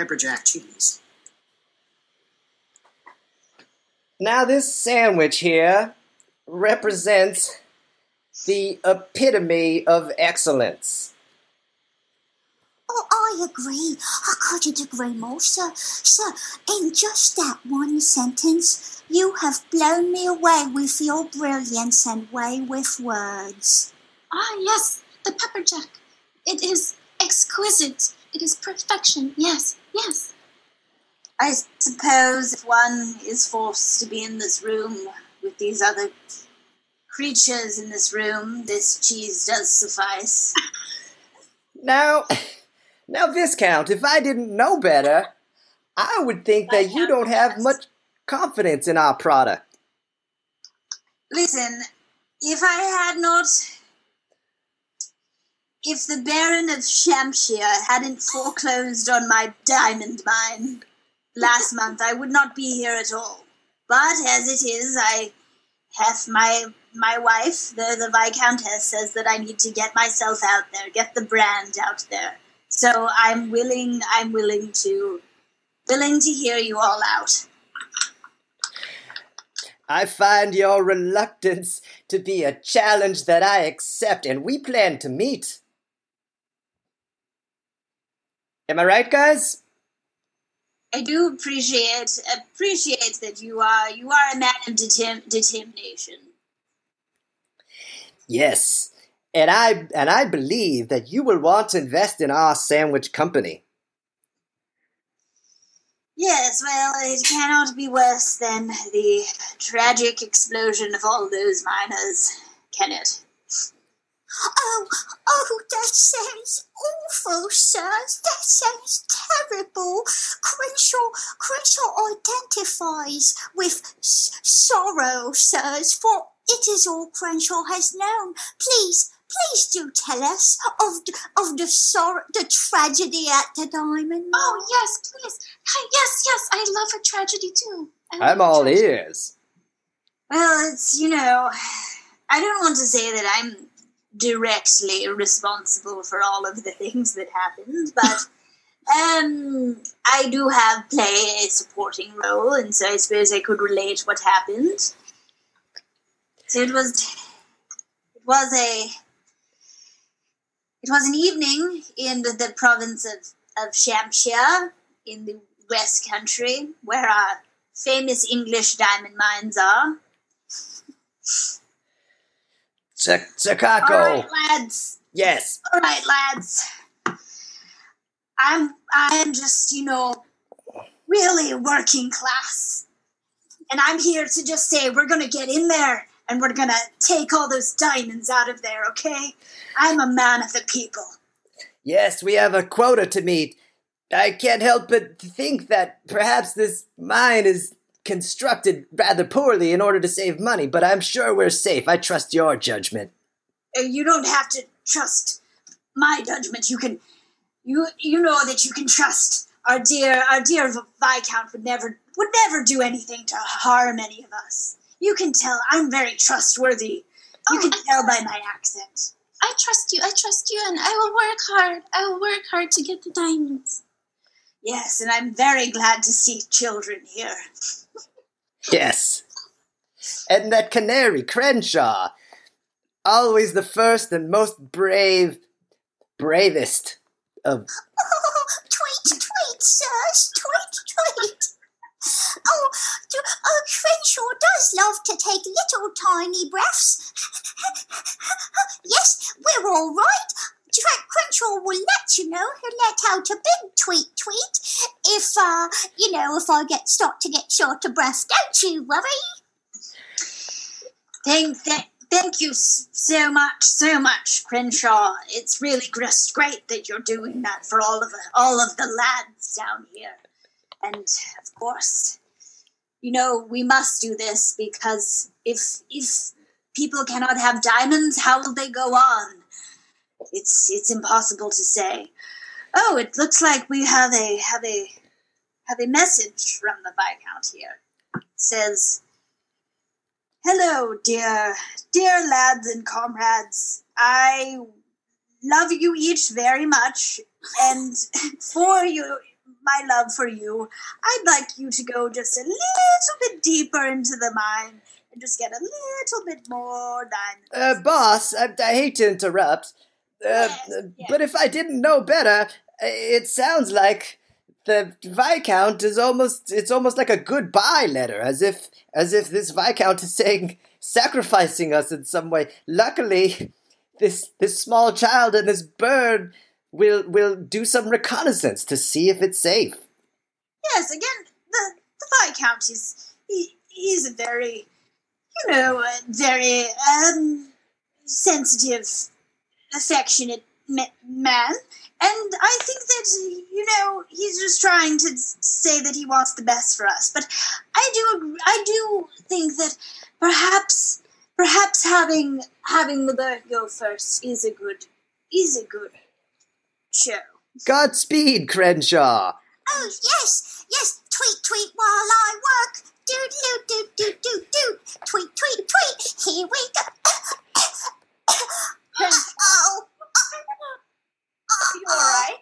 pepper jack cheese. Now, this sandwich here represents the epitome of excellence. Oh, I agree. I couldn't agree more, sir. Sir, in just that one sentence, you have blown me away with your brilliance and way with words. Ah, yes, the pepper jack. It is exquisite. It is perfection. Yes, yes. I suppose if one is forced to be in this room with these other creatures in this room, this cheese does suffice. Now, now, Viscount, if I didn't know better, I would think that you don't have much confidence in our product. Listen, if I had not. If the Baron of Shampshire hadn't foreclosed on my diamond mine last month, I would not be here at all. But as it is, I have my my wife, the, the Viscountess, says that I need to get myself out there, get the brand out there. So I'm willing I'm willing to willing to hear you all out. I find your reluctance to be a challenge that I accept, and we plan to meet. Am I right, guys? I do appreciate appreciate that you are you are a man of determ- determination. Yes, and I and I believe that you will want to invest in our sandwich company. Yes, well, it cannot be worse than the tragic explosion of all those miners, can it? Oh, oh, that sounds awful, sir. That sounds terrible. Crenshaw, Crenshaw identifies with s- sorrow, sirs, for it is all Crenshaw has known. Please, please do tell us of the, of the sorrow, the tragedy at the diamond. Oh, yes, please. Yes, yes, I love a tragedy too. I love I'm all tragedy. ears. Well, it's, you know, I don't want to say that I'm directly responsible for all of the things that happened, but um, I do have play a supporting role, and so I suppose I could relate what happened. So it was, it was a, it was an evening in the, the province of, of Shampshire in the West Country, where our famous English diamond mines are. Chicago. All right, lads. Yes. All right, lads. I'm I'm just you know really working class, and I'm here to just say we're gonna get in there and we're gonna take all those diamonds out of there. Okay? I'm a man of the people. Yes, we have a quota to meet. I can't help but think that perhaps this mine is constructed rather poorly in order to save money, but I'm sure we're safe. I trust your judgment. Uh, You don't have to trust my judgment. You can, you you know that you can trust our dear our dear viscount would never would never do anything to harm any of us. You can tell I'm very trustworthy. You Oh, can I- tell by my accent. I trust you. I trust you, and I will work hard. I will work hard to get the diamonds. Yes, and I'm very glad to see children here. Yes. And that canary, Crenshaw. Always the first and most brave, bravest of. Oh, tweet, tweet, sirs, tweet, tweet. Oh, oh, Crenshaw does love to take little tiny breaths. yes, we're all right. Tra- Crenshaw will let you know. He'll let out a big tweet tweet if, uh, you know, if I get start to get short of breath. Don't you worry. Thank, thank, thank you so much, so much, Crenshaw. It's really just great that you're doing that for all of all of the lads down here. And of course, you know we must do this because if if people cannot have diamonds, how will they go on? It's it's impossible to say. Oh, it looks like we have a have a have a message from the viscount here. It says. Hello, dear, dear lads and comrades. I love you each very much, and for you, my love for you, I'd like you to go just a little bit deeper into the mine and just get a little bit more diamonds. Uh, boss, I, I hate to interrupt, Yes, yes. but if I didn't know better, it sounds like the Viscount is almost it's almost like a goodbye letter, as if as if this Viscount is saying sacrificing us in some way. Luckily, this this small child and this bird will will do some reconnaissance to see if it's safe. Yes, again, the, the Viscount is he, he's a very, you know, very um, sensitive, affectionate man, and I think that you know he's just trying to say that he wants the best for us. But I do, I do think that perhaps, perhaps having having the bird go first is a good, is a good show. Godspeed, Crenshaw. Oh, yes, yes. Tweet, tweet while I work. Do, do, do, do, do, do. Tweet, tweet, tweet. Here we go. oh, Are You all right?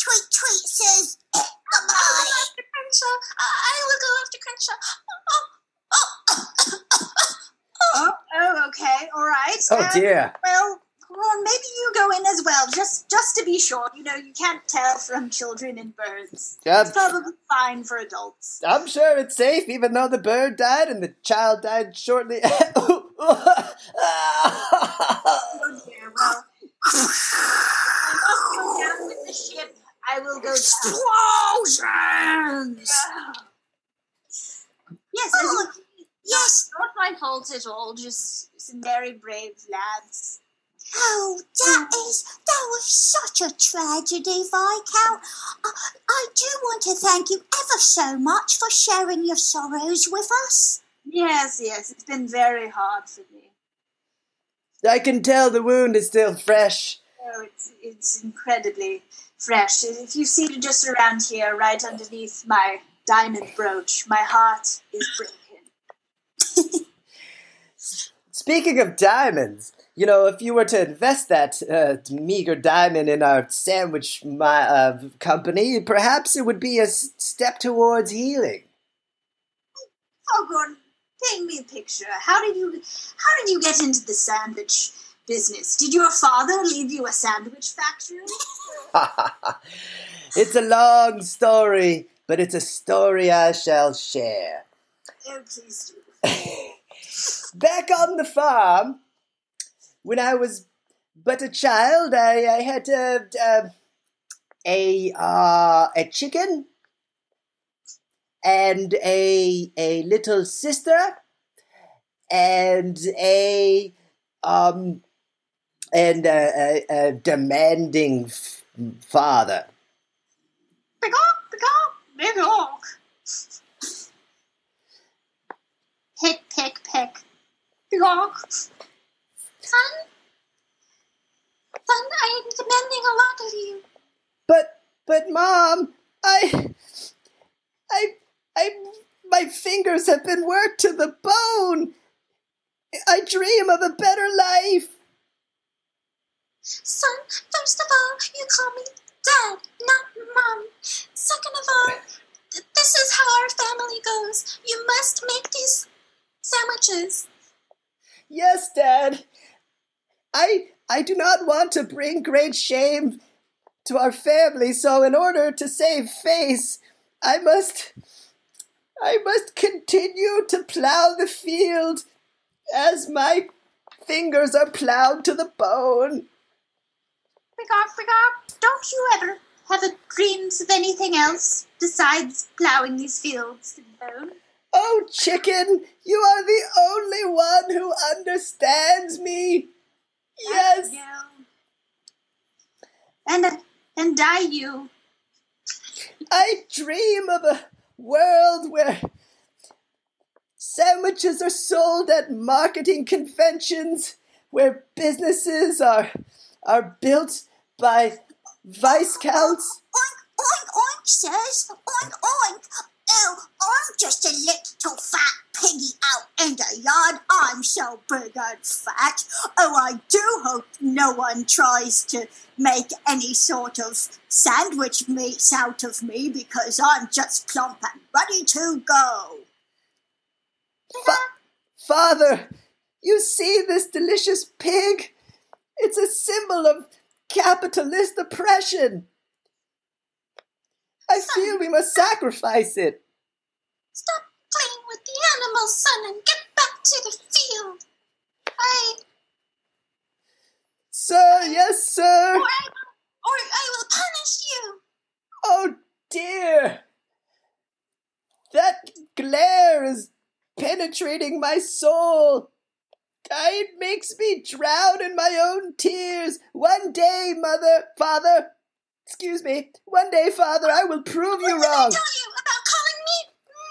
tweet, tweet says, I'll goodbye. go after Crenshaw. I I will go after Crenshaw. Oh, oh. Oh, oh, okay, all right. Oh Um, dear. Well, well, maybe you go in as well, just just to be sure. You know, you can't tell from children and birds. Uh, It's probably fine for adults. I'm sure it's safe, even though the bird died and the child died shortly. Oh dear. Well, I must go down with the ship. I will go. Explosions! Yes, Oh, yes. not my fault at all. Just some very brave lads. Oh, that mm. is, that was such a tragedy, Viscount. I, I do want to thank you ever so much for sharing your sorrows with us. Yes, yes, it's been very hard for me. I can tell the wound is still fresh. Oh, it's, it's incredibly fresh. If you see it just around here, right underneath my diamond brooch, my heart is broken. Speaking of diamonds, you know, if you were to invest that uh, meager diamond in our sandwich my, uh, company, perhaps it would be a step towards healing. Oh, Gordon, paint me a picture. How did you, how did you get into the sandwich business? Did your father leave you a sandwich factory? it's a long story, but it's a story I shall share. Oh, please do. Back on the farm, when I was but a child, I, I had uh, uh, a uh, a chicken and a a little sister and a um and a, a, a demanding f- father. Pick, pick, pick. Son? Son, I am demanding a lot of you. But but mom, I I I my fingers have been worked to the bone. I dream of a better life. Son, first of all, you call me Dad, not Mom. Second of all, th- this is how our family goes. You must make these sandwiches. Yes, Dad. I I do not want to bring great shame to our family, so in order to save face, I must I must continue to plow the field as my fingers are plowed to the bone. Big hawk. Don't you ever have a dreams of anything else besides plowing these fields to the bone? Oh, chicken, you are the only one who understands me. Yes. And, and I you. I dream of a world where sandwiches are sold at marketing conventions, where businesses are are built by viscounts. Oink, oink, oink, says. Oink, oink. Well, I'm just a little fat piggy out in the yard. I'm so big and fat. Oh, I do hope no one tries to make any sort of sandwich meats out of me because I'm just plump and ready to go. Fa- Father, you see this delicious pig? It's a symbol of capitalist oppression. I feel we must sacrifice it. Stop playing with the animals, son, and get back to the field. I Sir, yes, sir. or I or I will punish you. Oh dear! That glare is penetrating my soul. It makes me drown in my own tears. One day, mother, father, excuse me, one day, father, I will prove you wrong. What did I wrong. tell you about calling me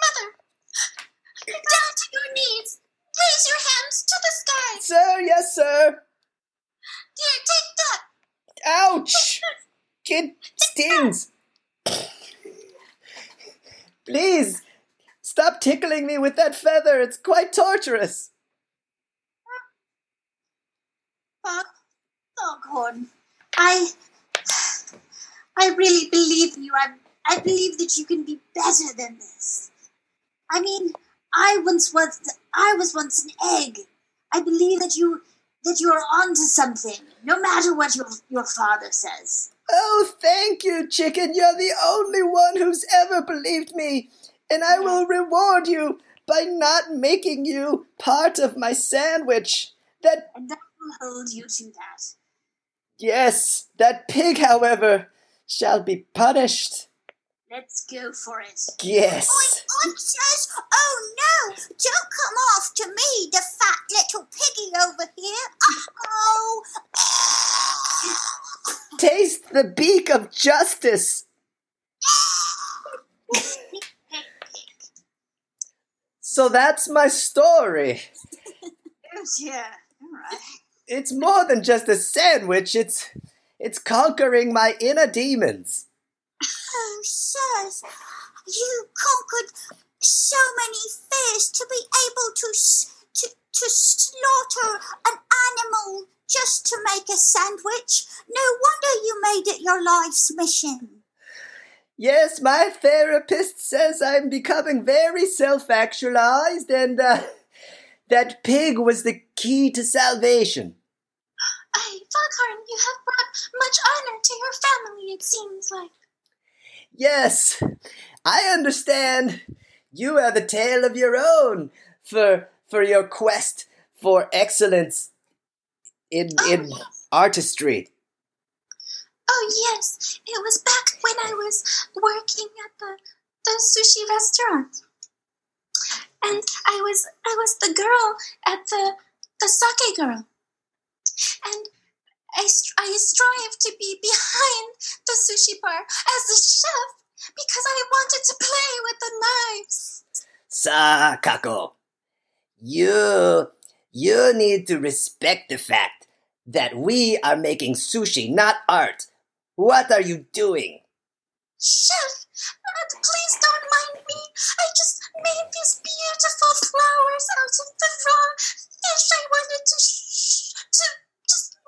mother? Down to your knees. Raise your hands to the sky. Sir, yes, sir. Here, take that. Ouch! Kid stings. Please, stop tickling me with that feather. It's quite torturous. Foghorn. I I really believe you. I I believe that you can be better than this. I mean, I once was I was once an egg. I believe that you that you are onto something, no matter what your your father says. Oh, thank you, chicken. You're the only one who's ever believed me. And I will reward you by not making you part of my sandwich. That, And I will hold you to that. yes, that pig, however, shall be punished. Let's go for it. Yes. Oi, says, oh no, don't come off to me, the fat little piggy over here. Oh, Taste the beak of justice. So that's my story. Yeah. All right. It's more than just a sandwich. It's it's conquering my inner demons. oh, sirs, you conquered so many fears to be able to, to, to slaughter an animal just to make a sandwich. No wonder you made it your life's mission. Yes, my therapist says I'm becoming very self-actualized, and uh, that pig was the key to salvation. Foghorn, you have brought much honor to your family, it seems like. Yes, I understand. You have a tale of your own for for your quest for excellence in oh, in artistry. Oh, yes, it was back when I was working at the, the sushi restaurant. And I was I was the girl at the the sake girl. And I, I strive to be behind the sushi bar as a chef because I wanted to play with the knives. Sakako, you you need to respect the fact that we are making sushi, not art. What are you doing? Chef, please don't mind me. I just made these beautiful flowers out of the raw fish. I wanted to sh- to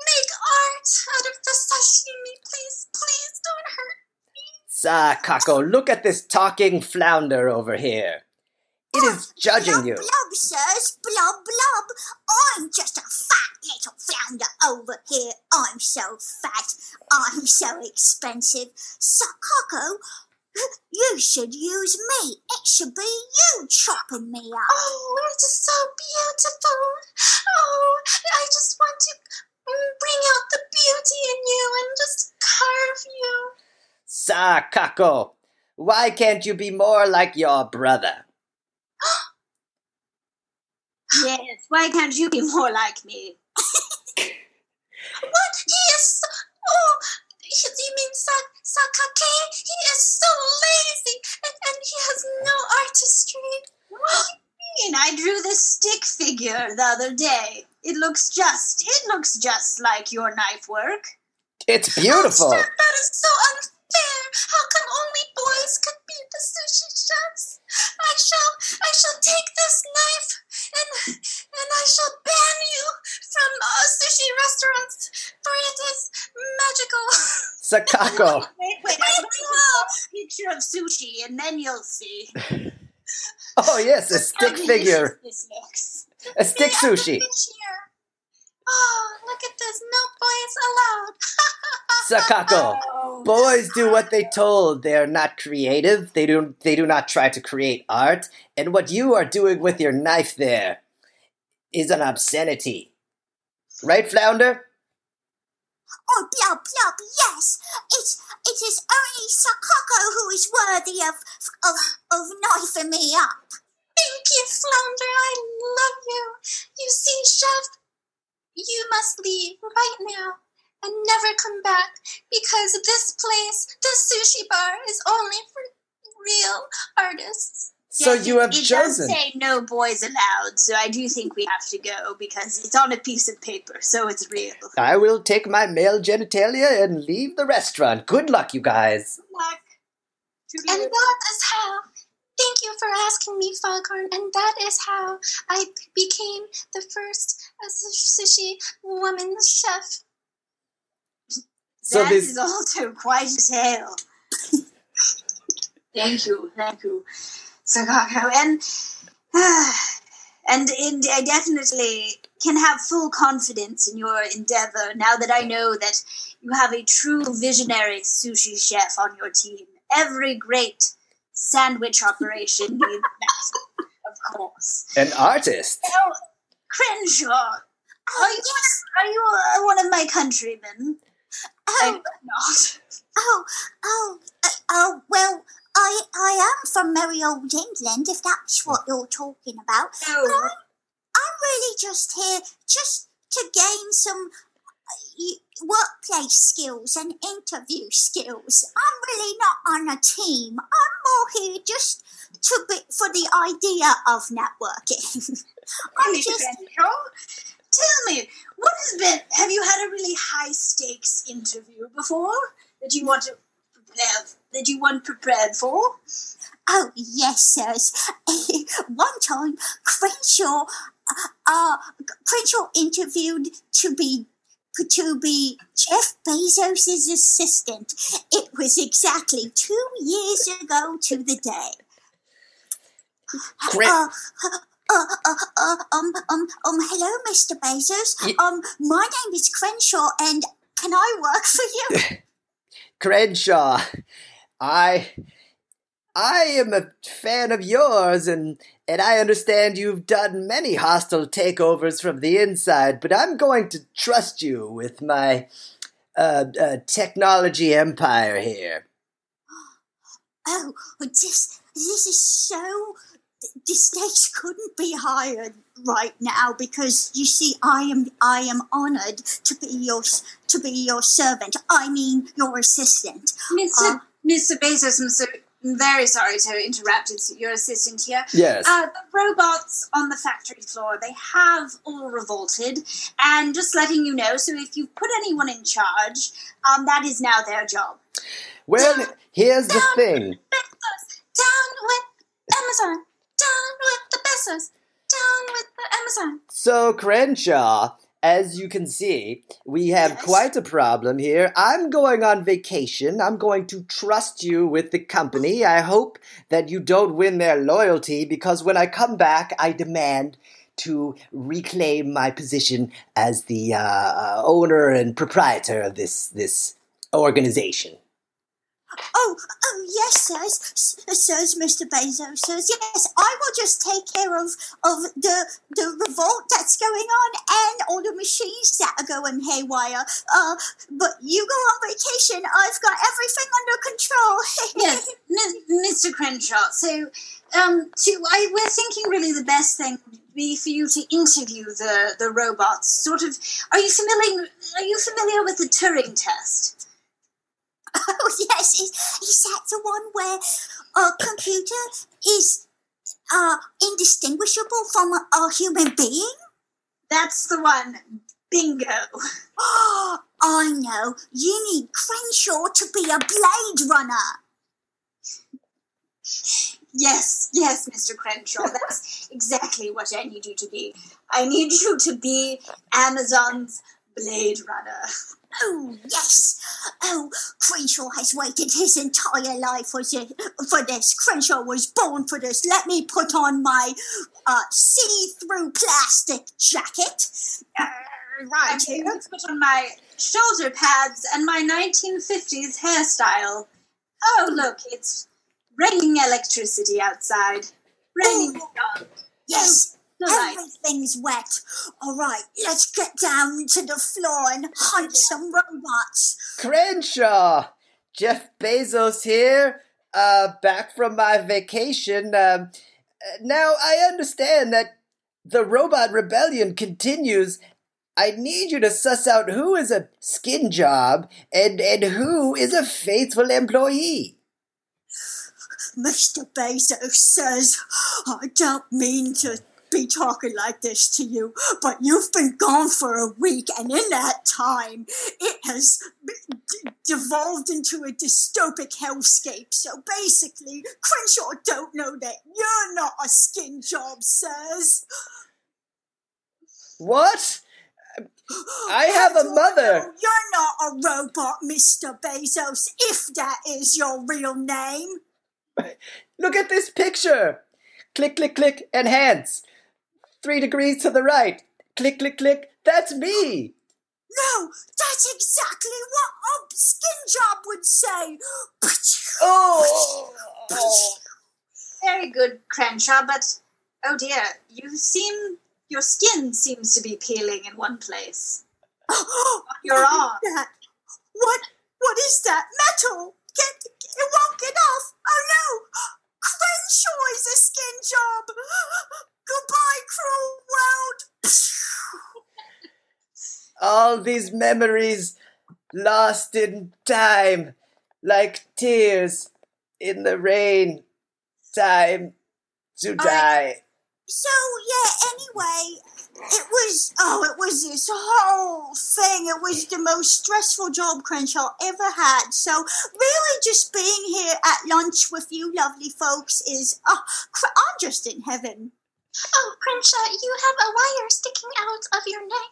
make art out of the sashimi. Please, please don't hurt. Me. Sakako, look at this talking flounder over here. It is oh, judging blub, you. Blub, sirs, blub, blub. I'm just a fat little flounder over here. I'm so fat. I'm so expensive. Sakako, you should use me. It should be you chopping me up. Oh, it is so beautiful. Oh, I just want to Sakako, why can't you be more like your brother? Yes. Why can't you be more like me? What? He is so. Oh, you mean Sa- Sakake? He is so lazy and, and he has no artistry. And I drew this stick figure the other day. It looks just, it looks just like your knife work. It's beautiful. That is so unfair there. How come only boys can be the sushi chefs? I shall, I shall take this knife and and I shall ban you from uh, sushi restaurants, for it is magical. Sakako. wait, wait, wait! I will picture of sushi, and then you'll see. oh yes, a stick figure. This looks. A stick sushi fish here. Oh, look at this. No boys allowed. Sakako. Oh, Boys do what they told. They are not creative. They do they do not try to create art. And what you are doing with your knife there is an obscenity. Right, Flounder? Oh, blub, blub, yes. It's, it is only Sakako who is worthy of, of, of knifing me up. Thank you, Flounder. I love you. You see, Chef, you must leave right now and never come back because this place, this sushi bar, is only for real artists. So Yes, you it- have it chosen. does say no boys allowed, so I do think we have to go because it's on a piece of paper, so it's real. I will take my male genitalia and leave the restaurant. Good luck, you guys. Luck. And that is how. Thank you for asking me, Foghorn. And that is how I became the first uh, sushi woman chef. So That this is also quite a tale. thank you, thank you, Sakako, and and and I definitely can have full confidence in your endeavor now that I know that you have a true visionary sushi chef on your team. Every great sandwich operation needs that, of course. an artist. Now, Crenshaw, Oh, are you, are you uh, one of my countrymen? I Oh, not. oh, oh, uh, oh, well, I, I am from merry old England, if that's what you're talking about. But No. I'm, I'm really just here just to gain some workplace skills and interview skills. I'm really not on a team. I'm more here just to be for the idea of networking. I'm just tell me, what has been? Have you had a really high stakes interview before that you want to prepare? That you want prepared for? Oh yes, sirs. One time, Crenshaw, uh, uh, Crenshaw interviewed to be to be Jeff Bezos's assistant. It was exactly two years ago to the day. Cre- Uh, uh, uh, uh, um, um, um, hello, Mr. Bezos. Um, my name is Crenshaw, and can I work for you? Crenshaw, I I am a fan of yours and and I understand you've done many hostile takeovers from the inside, but I'm going to trust you with my uh, uh, technology empire here. Oh, this this is so. The stakes couldn't be higher right now because you see, I am I am honored to be your to be your servant. I mean, your assistant. Mr. Uh, Mr. Bezos, I'm, so, I'm very sorry to interrupt. Your assistant here. Yes. Uh, the robots on the factory floor, they have all revolted. And just letting you know, so if you put anyone in charge, um, that is now their job. well, here's the thing. Bezos, down with Amazon. Down with the Bezos. Down with the Amazon. So, Crenshaw, as you can see, we have Yes. quite a problem here. I'm going on vacation. I'm going to trust you with the company. I hope that you don't win their loyalty because when I come back, I demand to reclaim my position as the uh, owner and proprietor of this this organization. Oh, oh yes, sirs, sirs, Mr. Bezos, sirs. Yes, I will just take care of of the the revolt that's going on and all the machines that are going haywire. Uh, but you go on vacation. I've got everything under control. yes, Mr. Crenshaw. So, um, to I, we're thinking really the best thing would be for you to interview the the robots. Sort of, are you familiar? Are you familiar with the Turing test? Oh yes, is, is that the one where a computer is uh, indistinguishable from a, a human being? That's the one. Bingo. Oh, I know. You need Crenshaw to be a Blade Runner. Yes, yes, Mr. Crenshaw. That's exactly what I need you to be. I need you to be Amazon's Blade Runner. Oh, yes. Oh, Crenshaw has waited his entire life for this. For this. Crenshaw was born for this. Let me put on my uh, see-through plastic jacket. Uh, right Okay, let's put on my shoulder pads and my 1950s hairstyle. Oh, look, it's raining electricity outside. Raining. Yes, The everything's wet. All right, let's get down to the floor and hunt some robots. Crenshaw! Jeff Bezos here, uh, back from my vacation. Um, now, I understand that the robot rebellion continues. I need you to suss out who is a skin job and, and who is a faithful employee. Mr. Bezos says, I don't mean to be talking like this to you, but you've been gone for a week, and in that time, it has d- devolved into a dystopic hellscape. So basically, Crenshaw don't know that you're not a skin job, sirs. What? I have a No, mother. You're not a robot, Mr. Bezos, if that is your real name. Look at this picture. Click, click, click, enhance. Three degrees to the right. Click, click, click. That's me. No, that's exactly what a skin job would say. Oh. Very good, Crenshaw, but oh dear, you seem. Your skin seems to be peeling in one place. Your arm. that? What? What is that? Metal? Get, it won't get off. Oh no! Crenshaw is a skin job. Goodbye, cruel world. All these memories lost in time, like tears in the rain. Time to die. So yeah. Anyway, it was. Oh, it was this whole thing. It was the most stressful job Crenshaw ever had. So really, just being here at lunch with you, lovely folks, is. Oh, cr- I'm just in heaven. Oh, Crenshaw, you have a wire sticking out of your neck.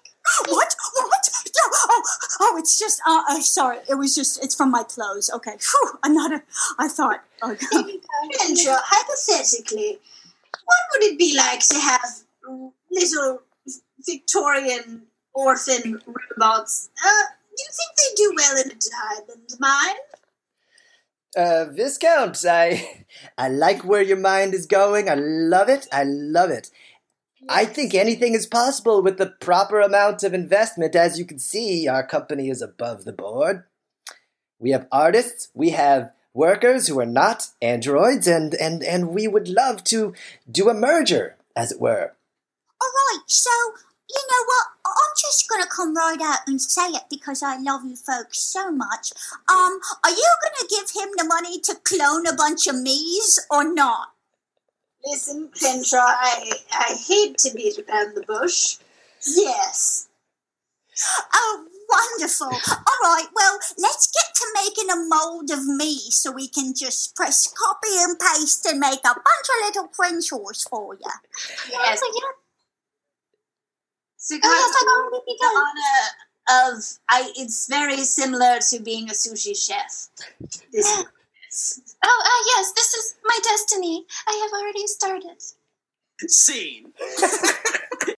What? What? No. Oh, oh, it's just. Uh, uh, sorry. It was just. It's from my clothes. Okay. Phew, I'm not a. I thought. Oh, Crenshaw, hypothetically, what would it be like to have little Victorian orphan robots? Uh, do you think they do well in a diamond mine? Uh, Viscount, I, I like where your mind is going. I love it. I love it. I think anything is possible with the proper amount of investment. As you can see, our company is above the board. We have artists, we have workers who are not androids, and, and, and we would love to do a merger, as it were. All right. So you know what? I'm just gonna come right out and say it because I love you folks so much. Um, are you gonna give him the money to clone a bunch of me's or not? Listen, Crenshaw, I, I hate to beat around the bush. Yes. Oh, wonderful. All right, well, let's get to making a mold of me so we can just press copy and paste and make a bunch of little Crenshaws for you. Yes. Yeah. So Oh, yes, I've the honor of I. It's very similar to being a sushi chef. This, Oh, ah, yes, this is my destiny. I have already started. Scene.